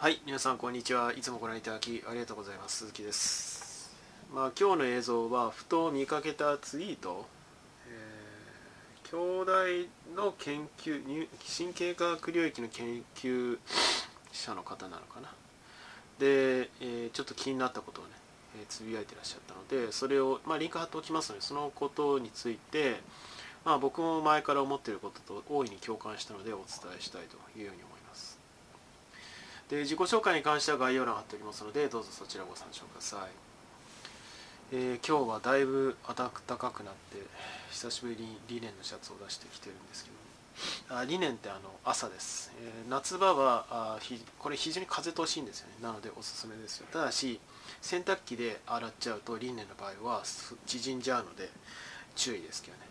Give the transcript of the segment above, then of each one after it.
はい、皆さんこんにちは。いつもご覧いただきありがとうございます。鈴木です。まあ今日の映像はふと見かけたツイート、えー兄弟の研究神経科学領域の研究者の方なのかな。で、えーちょっと気になったことをね、えつぶやいてらっしゃったので、それをまあリンク貼っておきますので、そのことについて。まあ、僕も前から思っていることと大いに共感したのでお伝えしたいというように思いますで自己紹介に関しては概要欄貼っておきますのでどうぞそちらをご参照ください、えー今日はだいぶ暖かくなって久しぶりにリネンのシャツを出してきてるんですけど。あリネンってあの朝です、えー夏場はあひこれ非常に風通しいんですよね。なのでおすすめですよ。ただし洗濯機で洗っちゃうとリネンの場合は縮んじゃうので注意ですけどね。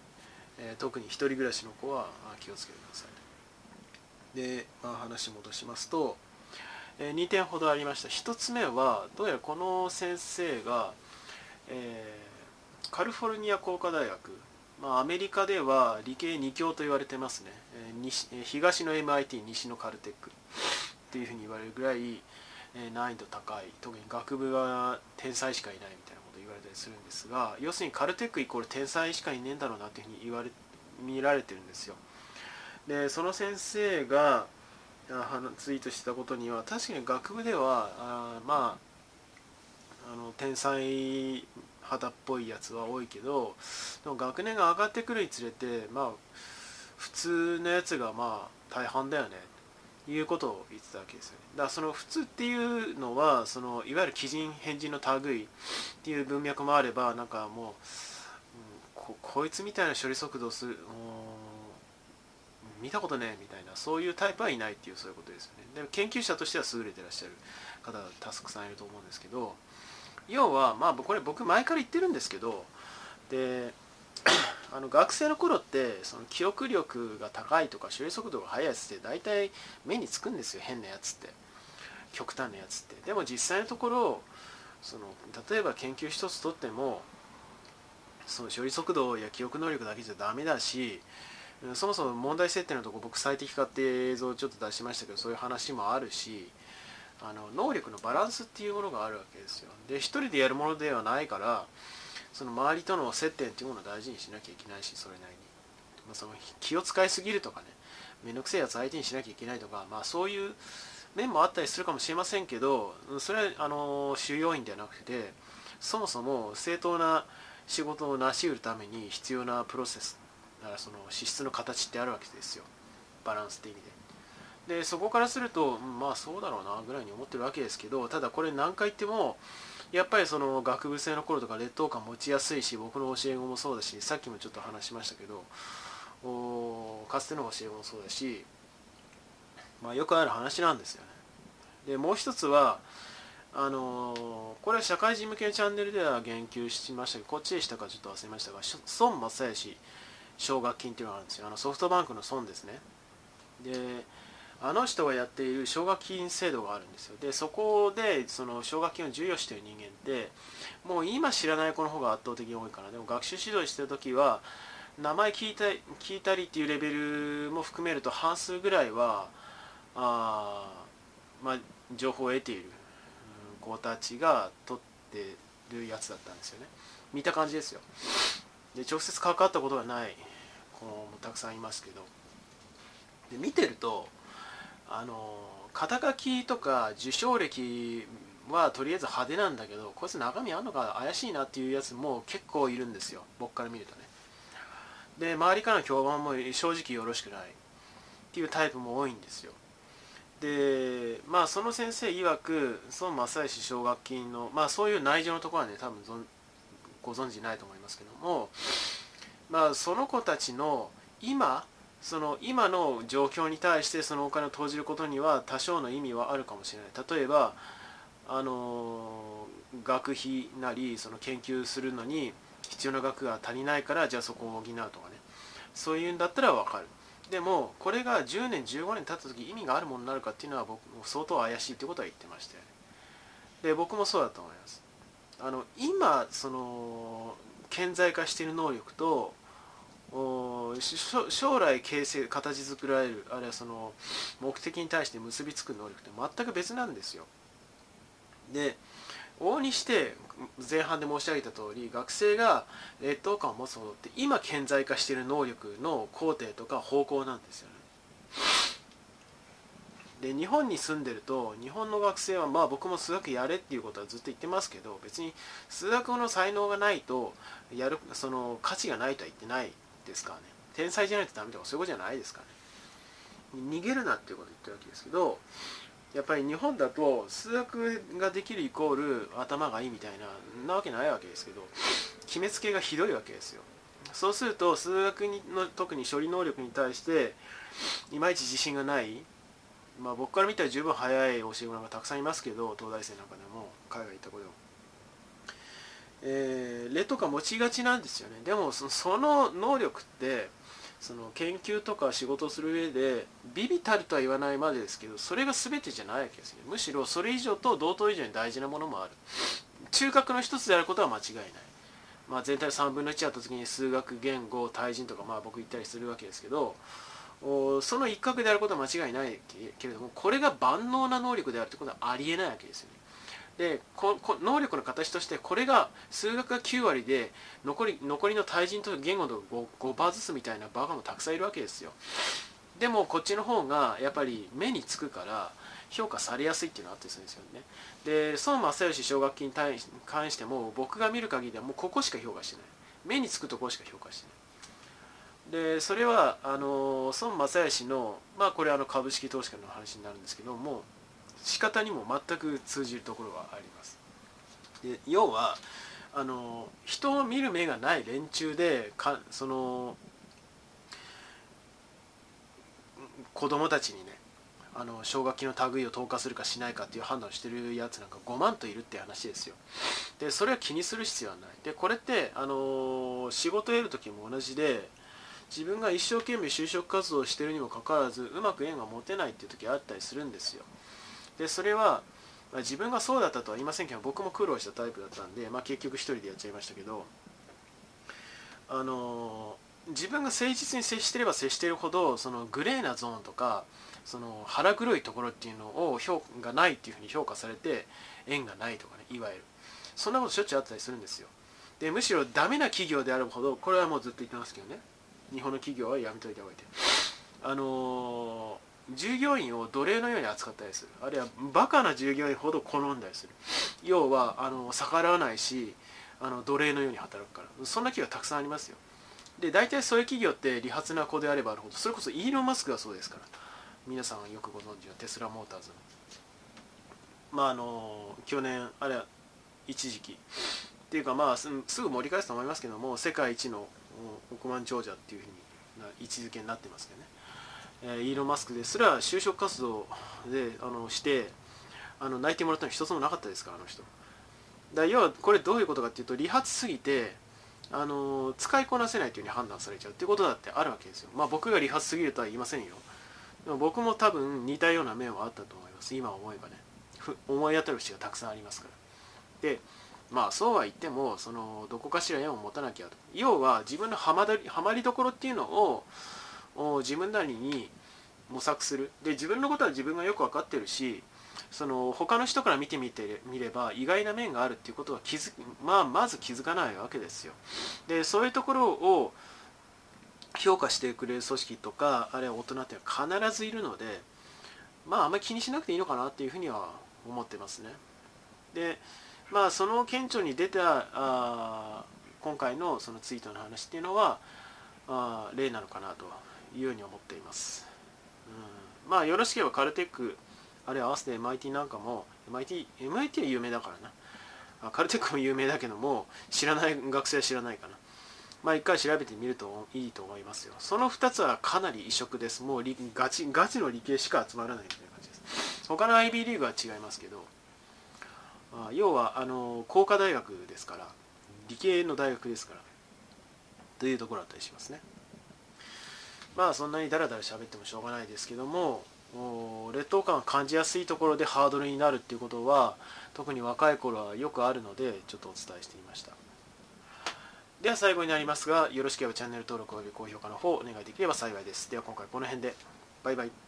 えー特に一人暮らしの子は気をつけてください。で、まあ、話戻しますと、え2点ほどありました。1つ目はどうやらこの先生が、えーカリフォルニア工科大学、まあ、アメリカでは理系2強と言われてますね、えー西東の MIT 西のカルテックっていうふうに言われるぐらい、え難易度高い特に学部は天才しかいないみたいなこと言われたりするんですが要するにカルテックイコール天才しかいねえんだろうなっていうふうに言われ見られてるんですよ。でその先生がツイートしたことには確かに学部ではあまああの天才肌っぽいやつは多いけどでも学年が上がってくるにつれてまあ普通のやつがまあ大半だよねいうことを言ってたわけですよね。だからその普通っていうのはそのいわゆる鬼人変人の類っていう文脈もあればなんかもう、うんここいつみたいな処理速度する見たことねえみたいなそういうタイプはいないっていうそういうことですよね。でも研究者としては優れてらっしゃる方がたくさんいると思うんですけど要はまあこれ僕前から言ってるんですけどで あの学生の頃ってその記憶力が高いとか処理速度が速いやつって大体目につくんですよ変なやつって。極端なやつって。でも実際のところその例えば研究一つとってもその処理速度や記憶能力だけじゃダメだしそもそも問題設定のとこ僕最適化って映像をちょっと出しましたけどそういう話もあるしあの能力のバランスっていうものがあるわけですよ。で一人でやるものではないからその周りとの接点っていうものを大事にしなきゃいけないしそれなりに、まあ、その気を使いすぎるとかね面倒くせえやつ相手にしなきゃいけないとか、まあ、そういう面もあったりするかもしれませんけどそれはあの主要因ではなくてそもそも正当な仕事を成し得るために必要なプロセスだからその資質の形ってあるわけですよ。バランスって意味ででそこからすると、うんまあそうだろうなぐらいに思ってるわけですけどただこれ何回言ってもやっぱりその学部生の頃とか劣等感持ちやすいし僕の教え子もそうだしさっきもちょっと話しましたけどおかつての教え子もそうだし、まあ、よくある話なんですよね。でもう一つはあのーこれは社会人向けのチャンネルでは言及しましたけどこっちでしたかちょっと忘れましたが孫正義奨学金っていうのがあるんですよ。あのソフトバンクの孫ですね。であの人がやっている奨学金制度があるんですよ。でそこでその奨学金を授与している人間ってもう今知らない子の方が圧倒的に多いかな。でも学習指導してる時は名前聞いた聞いたりっていうレベルも含めると半数ぐらいはあ、まあ、情報を得ている子たちが取ってるやつだったんですよね。見た感じですよ。で直接関わったことがない子もたくさんいますけど。で見てるとあの肩書きとか受賞歴はとりあえず派手なんだけどこいつ中身あんのか怪しいなっていうやつも結構いるんですよ。僕から見るとね。で周りからの評判も正直よろしくない。っていうタイプも多いんですよ。でまあその先生曰く孫正義奨学金のまあそういう内情のところはね多分ご存知ないと思います。ますけどもまあその子たちの今その今の状況に対してそのお金を投じることには多少の意味はあるかもしれない。例えばあの学費なりその研究するのに必要な額が足りないからじゃあそこを補うとかね。そういうんだったら分かる。でもこれが10年15年経った時意味があるものになるかっていうのは僕も相当怪しいってことは言ってましたよねで僕もそうだと思います。あの今その顕在化している能力と将来形成形作られるあるいはその目的に対して結びつく能力って全く別なんですよ。で往々にして前半で申し上げた通り学生が劣等感を持つほどって今顕在化している能力の工程とか方向なんですよね。で日本に住んでると日本の学生はまあ僕も数学やれっていうことはずっと言ってますけど別に数学の才能がないとやるその価値がないとは言ってないですからね。天才じゃないとダメとかそういうことじゃないですからね。逃げるなっていうことを言ってるわけですけどやっぱり日本だと数学ができるイコール頭がいいみたいななわけないわけですけど決めつけがひどいわけですよ。そうすると数学にの特に処理能力に対していまいち自信がない。まあ、僕から見たら十分早い教え子なんかたくさんいますけど東大生なんかでも海外行った子でも、えー、劣等感持ちがちなんですよね。でもその能力ってその研究とか仕事をする上でビビたるとは言わないまでですけどそれが全てじゃないわけですね。むしろそれ以上と同等以上に大事なものもある。中核の一つであることは間違いない。まあ、全体の3分の1あった時に数学言語対人とかまあ僕言ったりするわけですけどその一角であることは間違いないけれどもこれが万能な能力であるということはありえないわけですよね。で能力の形としてこれが数学が9割で残り残りの対人と言語の 5, 5パーずつみたいなバカもたくさんいるわけですよ。でもこっちの方がやっぱり目につくから評価されやすいっていうのがあったりするんですよね。で孫正義奨学金に関しても僕が見る限りではもうここしか評価してない。目につくところしか評価してない。でそれはあの孫正義のまあこれあの株式投資家の話になるんですけども仕方にも全く通じるところはあります。で要はあの人を見る目がない連中でかその子供たちにねあの奨学金の類を投下するかしないかっていう判断をしてるやつなんか5万といるって話ですよ。でそれは気にする必要はない。でこれってあの仕事を得る時も同じで自分が一生懸命就職活動をしてるにもかかわらずうまく縁が持てないっていう時があったりするんですよ。でそれは、まあ、自分がそうだったとは言いませんけど僕も苦労したタイプだったんで、まあ、結局一人でやっちゃいましたけどあの自分が誠実に接してれば接してるほどそのグレーなゾーンとかその腹黒いところっていうのを評がないっていうふうに評価されて縁がないとかねいわゆる。そんなことしょっちゅうあったりするんですよ。でむしろダメな企業であるほどこれはもうずっと言ってますけどね。日本の企業はやめといた方がいいあのー、従業員を奴隷のように扱ったりする。あるいはバカな従業員ほど好んだりする。要はあの逆らわないしあの奴隷のように働くから。そんな企業たくさんありますよ。で大体そういう企業って利発な子であればあるほどそれこそイーロン・マスクがそうですから。皆さんよくご存知のテスラモーターズの。まああの去年あれは一時期。っていうかまあすぐ盛り返すと思いますけども世界一の億万長者っていうふうにな位置づけになってますけどね、え、イーロン・マスクですら就職活動であのしてあの泣いてもらったの一つもなかったですからあの人。だ要はこれどういうことかっていうと理髪すぎてあの使いこなせないというふうに判断されちゃうっていうことだってあるわけですよ。まあ僕が理髪すぎるとは言いませんよ。でも僕も多分似たような面はあったと思います。今思えばね。思い当たる節がたくさんありますから。でまあそうは言ってもそのどこかしら縁を持たなきゃと。要は自分のはまりはまりどころっていうのを自分なりに模索する。で自分のことは自分がよく分かってるしその他の人から見てみてみれば意外な面があるっていうことは気づ、まあ、まず気づかないわけですよ。でそういうところを評価してくれる組織とかあるいは大人っていうのは必ずいるのでまああんまり気にしなくていいのかなっていうふうには思ってますね。でまあ、その顕著に出たあ今回のそのツイートの話っていうのはあ例なのかなというように思っています、うん、まあよろしければカルテックあるいは合わせて MIT なんかも MIT, MIT は有名だからな。カルテックも有名だけども知らない学生は知らないかな。まあ一回調べてみるといいと思いますよ。その2つはかなり異色です。もうガチガチの理系しか集まらないみたいな感じです。他の IB リーグは違いますけどあ要はあの工科大学ですから理系の大学ですからというところだったりしますね。まあそんなにダラダラ喋ってもしょうがないですけども劣等感を感じやすいところでハードルになるっていうことは特に若い頃はよくあるのでちょっとお伝えしてみました。では最後になりますがよろしければチャンネル登録および高評価の方お願いできれば幸いです。では今回この辺で。バイバイ。